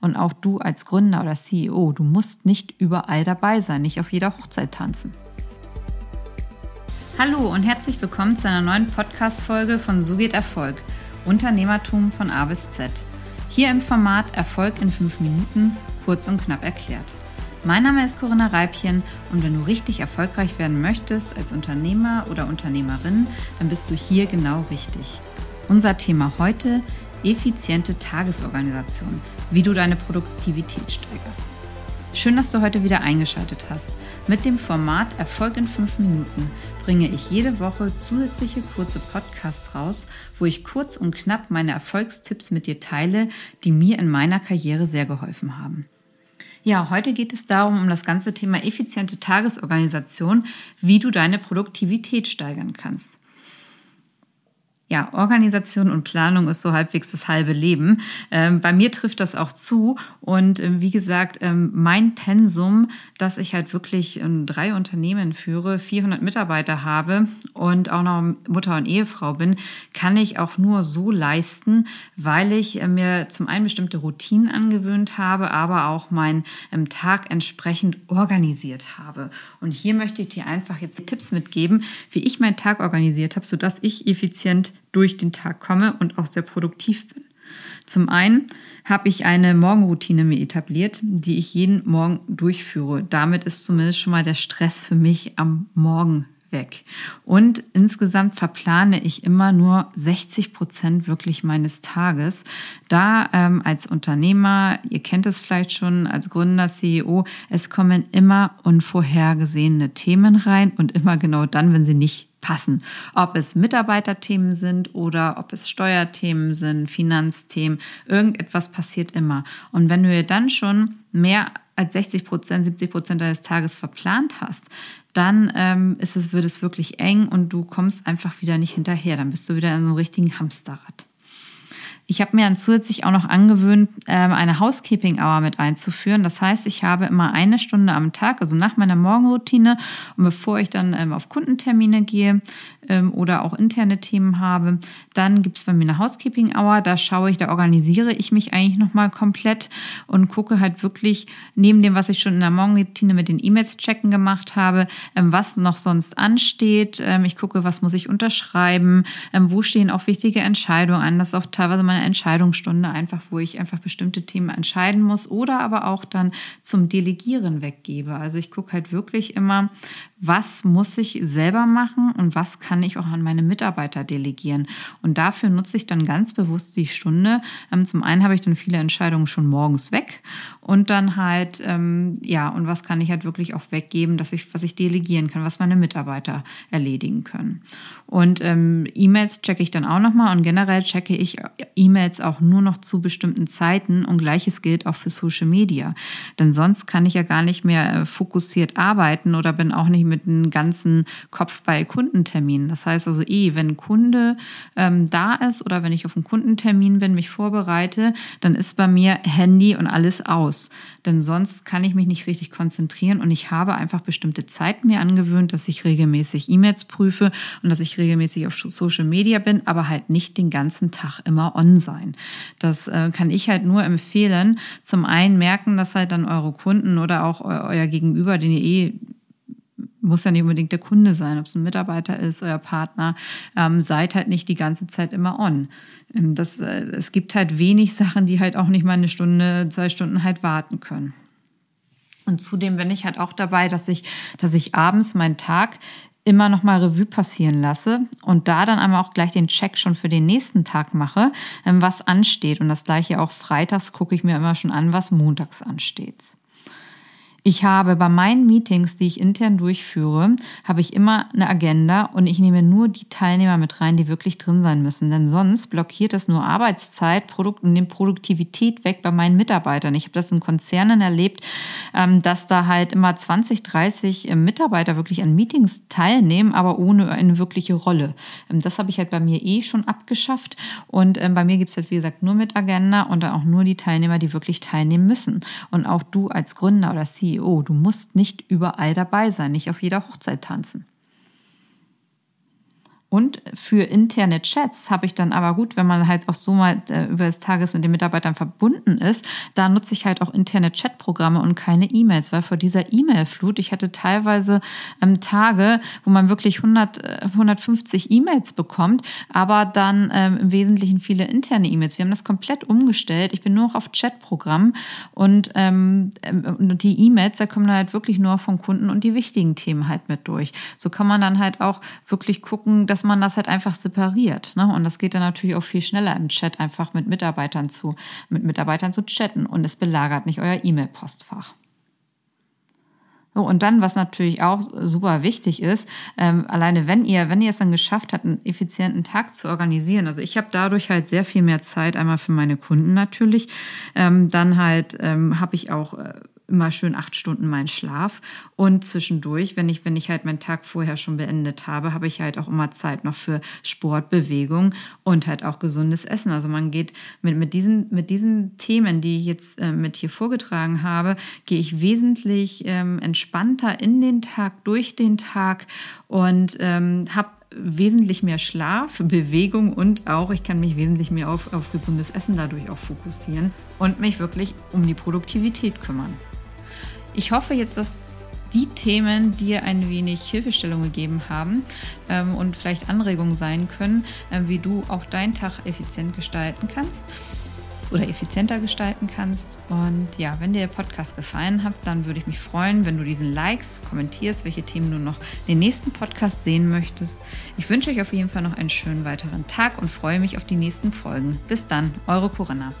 Und auch du als Gründer oder CEO, du musst nicht überall dabei sein, nicht auf jeder Hochzeit tanzen. Hallo und herzlich willkommen zu einer neuen Podcast-Folge von So geht Erfolg. Unternehmertum von A bis Z. Hier im Format Erfolg in fünf Minuten, kurz und knapp erklärt. Mein Name ist Corinna Reipchen und wenn du richtig erfolgreich werden möchtest als Unternehmer oder Unternehmerin, dann bist du hier genau richtig. Unser Thema heute effiziente Tagesorganisation, wie du deine Produktivität steigerst. Schön, dass du heute wieder eingeschaltet hast. Mit dem Format Erfolg in 5 Minuten bringe ich jede Woche zusätzliche kurze Podcasts raus, wo ich kurz und knapp meine Erfolgstipps mit dir teile, die mir in meiner Karriere sehr geholfen haben. Ja, heute geht es darum, um das ganze Thema effiziente Tagesorganisation, wie du deine Produktivität steigern kannst ja, Organisation und Planung ist so halbwegs das halbe Leben. Ähm, bei mir trifft das auch zu. Und ähm, wie gesagt, ähm, mein Pensum, dass ich halt wirklich ähm, drei Unternehmen führe, 400 Mitarbeiter habe und auch noch Mutter und Ehefrau bin, kann ich auch nur so leisten, weil ich äh, mir zum einen bestimmte Routinen angewöhnt habe, aber auch meinen ähm, Tag entsprechend organisiert habe. Und hier möchte ich dir einfach jetzt Tipps mitgeben, wie ich meinen Tag organisiert habe, sodass ich effizient durch den Tag komme und auch sehr produktiv bin. Zum einen habe ich eine Morgenroutine mir etabliert, die ich jeden Morgen durchführe. Damit ist zumindest schon mal der Stress für mich am Morgen weg. Und insgesamt verplane ich immer nur 60 Prozent wirklich meines Tages. Da ähm, als Unternehmer, ihr kennt es vielleicht schon, als Gründer, CEO, es kommen immer unvorhergesehene Themen rein und immer genau dann, wenn sie nicht passen. Ob es Mitarbeiterthemen sind oder ob es Steuerthemen sind, Finanzthemen, irgendetwas passiert immer. Und wenn du dir dann schon mehr als 60 Prozent, 70 Prozent deines Tages verplant hast, dann ähm, ist es, wird es wirklich eng und du kommst einfach wieder nicht hinterher. Dann bist du wieder in so einem richtigen Hamsterrad. Ich habe mir dann zusätzlich auch noch angewöhnt, ähm, eine Housekeeping Hour mit einzuführen. Das heißt, ich habe immer eine Stunde am Tag, also nach meiner Morgenroutine und bevor ich dann ähm, auf Kundentermine gehe, ähm, oder auch interne Themen habe. Dann gibt es bei mir eine Housekeeping Hour. Da schaue ich, da organisiere ich mich eigentlich nochmal komplett und gucke halt wirklich neben dem, was ich schon in der Morgenroutine mit den E-Mails checken gemacht habe, was noch sonst ansteht. Ich gucke, was muss ich unterschreiben, wo stehen auch wichtige Entscheidungen an. Das ist auch teilweise meine Entscheidungsstunde einfach, wo ich einfach bestimmte Themen entscheiden muss oder aber auch dann zum Delegieren weggebe. Also ich gucke halt wirklich immer, was muss ich selber machen und was kann ich auch an meine Mitarbeiter delegieren. Und dafür nutze ich dann ganz bewusst die Stunde. Ähm, zum einen habe ich dann viele Entscheidungen schon morgens weg und dann halt, ähm, ja, und was kann ich halt wirklich auch weggeben, dass ich, was ich delegieren kann, was meine Mitarbeiter erledigen können. Und ähm, E-Mails checke ich dann auch nochmal und generell checke ich E-Mails auch nur noch zu bestimmten Zeiten und gleiches gilt auch für Social Media. Denn sonst kann ich ja gar nicht mehr äh, fokussiert arbeiten oder bin auch nicht mit einem ganzen Kopf bei Kundenterminen. Das heißt also eh, wenn ein Kunde ähm, da ist oder wenn ich auf einen Kundentermin bin, mich vorbereite, dann ist bei mir Handy und alles aus. Denn sonst kann ich mich nicht richtig konzentrieren und ich habe einfach bestimmte Zeiten mir angewöhnt, dass ich regelmäßig E-Mails prüfe und dass ich regelmäßig auf Social Media bin, aber halt nicht den ganzen Tag immer sein. Das äh, kann ich halt nur empfehlen. Zum einen merken das halt dann eure Kunden oder auch euer Gegenüber, den ihr eh muss ja nicht unbedingt der Kunde sein, ob es ein Mitarbeiter ist, euer Partner, ähm, seid halt nicht die ganze Zeit immer on. Ähm, das, äh, es gibt halt wenig Sachen, die halt auch nicht mal eine Stunde, zwei Stunden halt warten können. Und zudem bin ich halt auch dabei, dass ich, dass ich abends meinen Tag immer noch mal Revue passieren lasse und da dann einmal auch gleich den Check schon für den nächsten Tag mache, ähm, was ansteht. Und das gleiche auch freitags gucke ich mir immer schon an, was montags ansteht. Ich habe bei meinen Meetings, die ich intern durchführe, habe ich immer eine Agenda und ich nehme nur die Teilnehmer mit rein, die wirklich drin sein müssen. Denn sonst blockiert das nur Arbeitszeit Produkt und nimmt Produktivität weg bei meinen Mitarbeitern. Ich habe das in Konzernen erlebt, ähm, dass da halt immer 20, 30 äh, Mitarbeiter wirklich an Meetings teilnehmen, aber ohne eine wirkliche Rolle. Ähm, das habe ich halt bei mir eh schon abgeschafft. Und ähm, bei mir gibt es halt, wie gesagt, nur mit Agenda und dann auch nur die Teilnehmer, die wirklich teilnehmen müssen. Und auch du als Gründer oder CEO CEO. Du musst nicht überall dabei sein, nicht auf jeder Hochzeit tanzen. Und für interne Chats habe ich dann aber gut, wenn man halt auch so mal äh, über das Tages mit den Mitarbeitern verbunden ist, da nutze ich halt auch interne Chatprogramme und keine E-Mails, weil vor dieser E-Mail-Flut, ich hatte teilweise ähm, Tage, wo man wirklich 100, 150 äh, E-Mails bekommt, aber dann ähm, im Wesentlichen viele interne E-Mails. Wir haben das komplett umgestellt. Ich bin nur noch auf Chatprogramm und ähm, ähm die E-Mails, da kommen halt wirklich nur von Kunden und die wichtigen Themen halt mit durch. So kann man dann halt auch wirklich gucken, dass dass man das halt einfach separiert. Ne? Und das geht dann natürlich auch viel schneller im Chat, einfach mit Mitarbeitern zu, mit Mitarbeitern zu chatten. Und es belagert nicht euer E-Mail-Postfach. So, und dann, was natürlich auch super wichtig ist, ähm, alleine wenn ihr, wenn ihr es dann geschafft habt, einen effizienten Tag zu organisieren, also ich habe dadurch halt sehr viel mehr Zeit, einmal für meine Kunden natürlich, ähm, dann halt ähm, habe ich auch äh, immer schön acht Stunden meinen Schlaf. Und zwischendurch, wenn ich, wenn ich halt meinen Tag vorher schon beendet habe, habe ich halt auch immer Zeit noch für Sport, Bewegung und halt auch gesundes Essen. Also man geht mit, mit, diesen, mit diesen Themen, die ich jetzt äh, mit hier vorgetragen habe, gehe ich wesentlich ähm, entspannter in den Tag, durch den Tag und ähm, habe wesentlich mehr Schlaf, Bewegung und auch, ich kann mich wesentlich mehr auf, auf gesundes Essen dadurch auch fokussieren und mich wirklich um die Produktivität kümmern. Ich hoffe jetzt, dass die Themen dir ein wenig Hilfestellung gegeben haben ähm, und vielleicht Anregungen sein können, äh, wie du auch deinen Tag effizient gestalten kannst oder effizienter gestalten kannst. Und ja, wenn dir der Podcast gefallen hat, dann würde ich mich freuen, wenn du diesen likes, kommentierst, welche Themen du noch in den nächsten Podcast sehen möchtest. Ich wünsche euch auf jeden Fall noch einen schönen weiteren Tag und freue mich auf die nächsten Folgen. Bis dann, eure Corinna.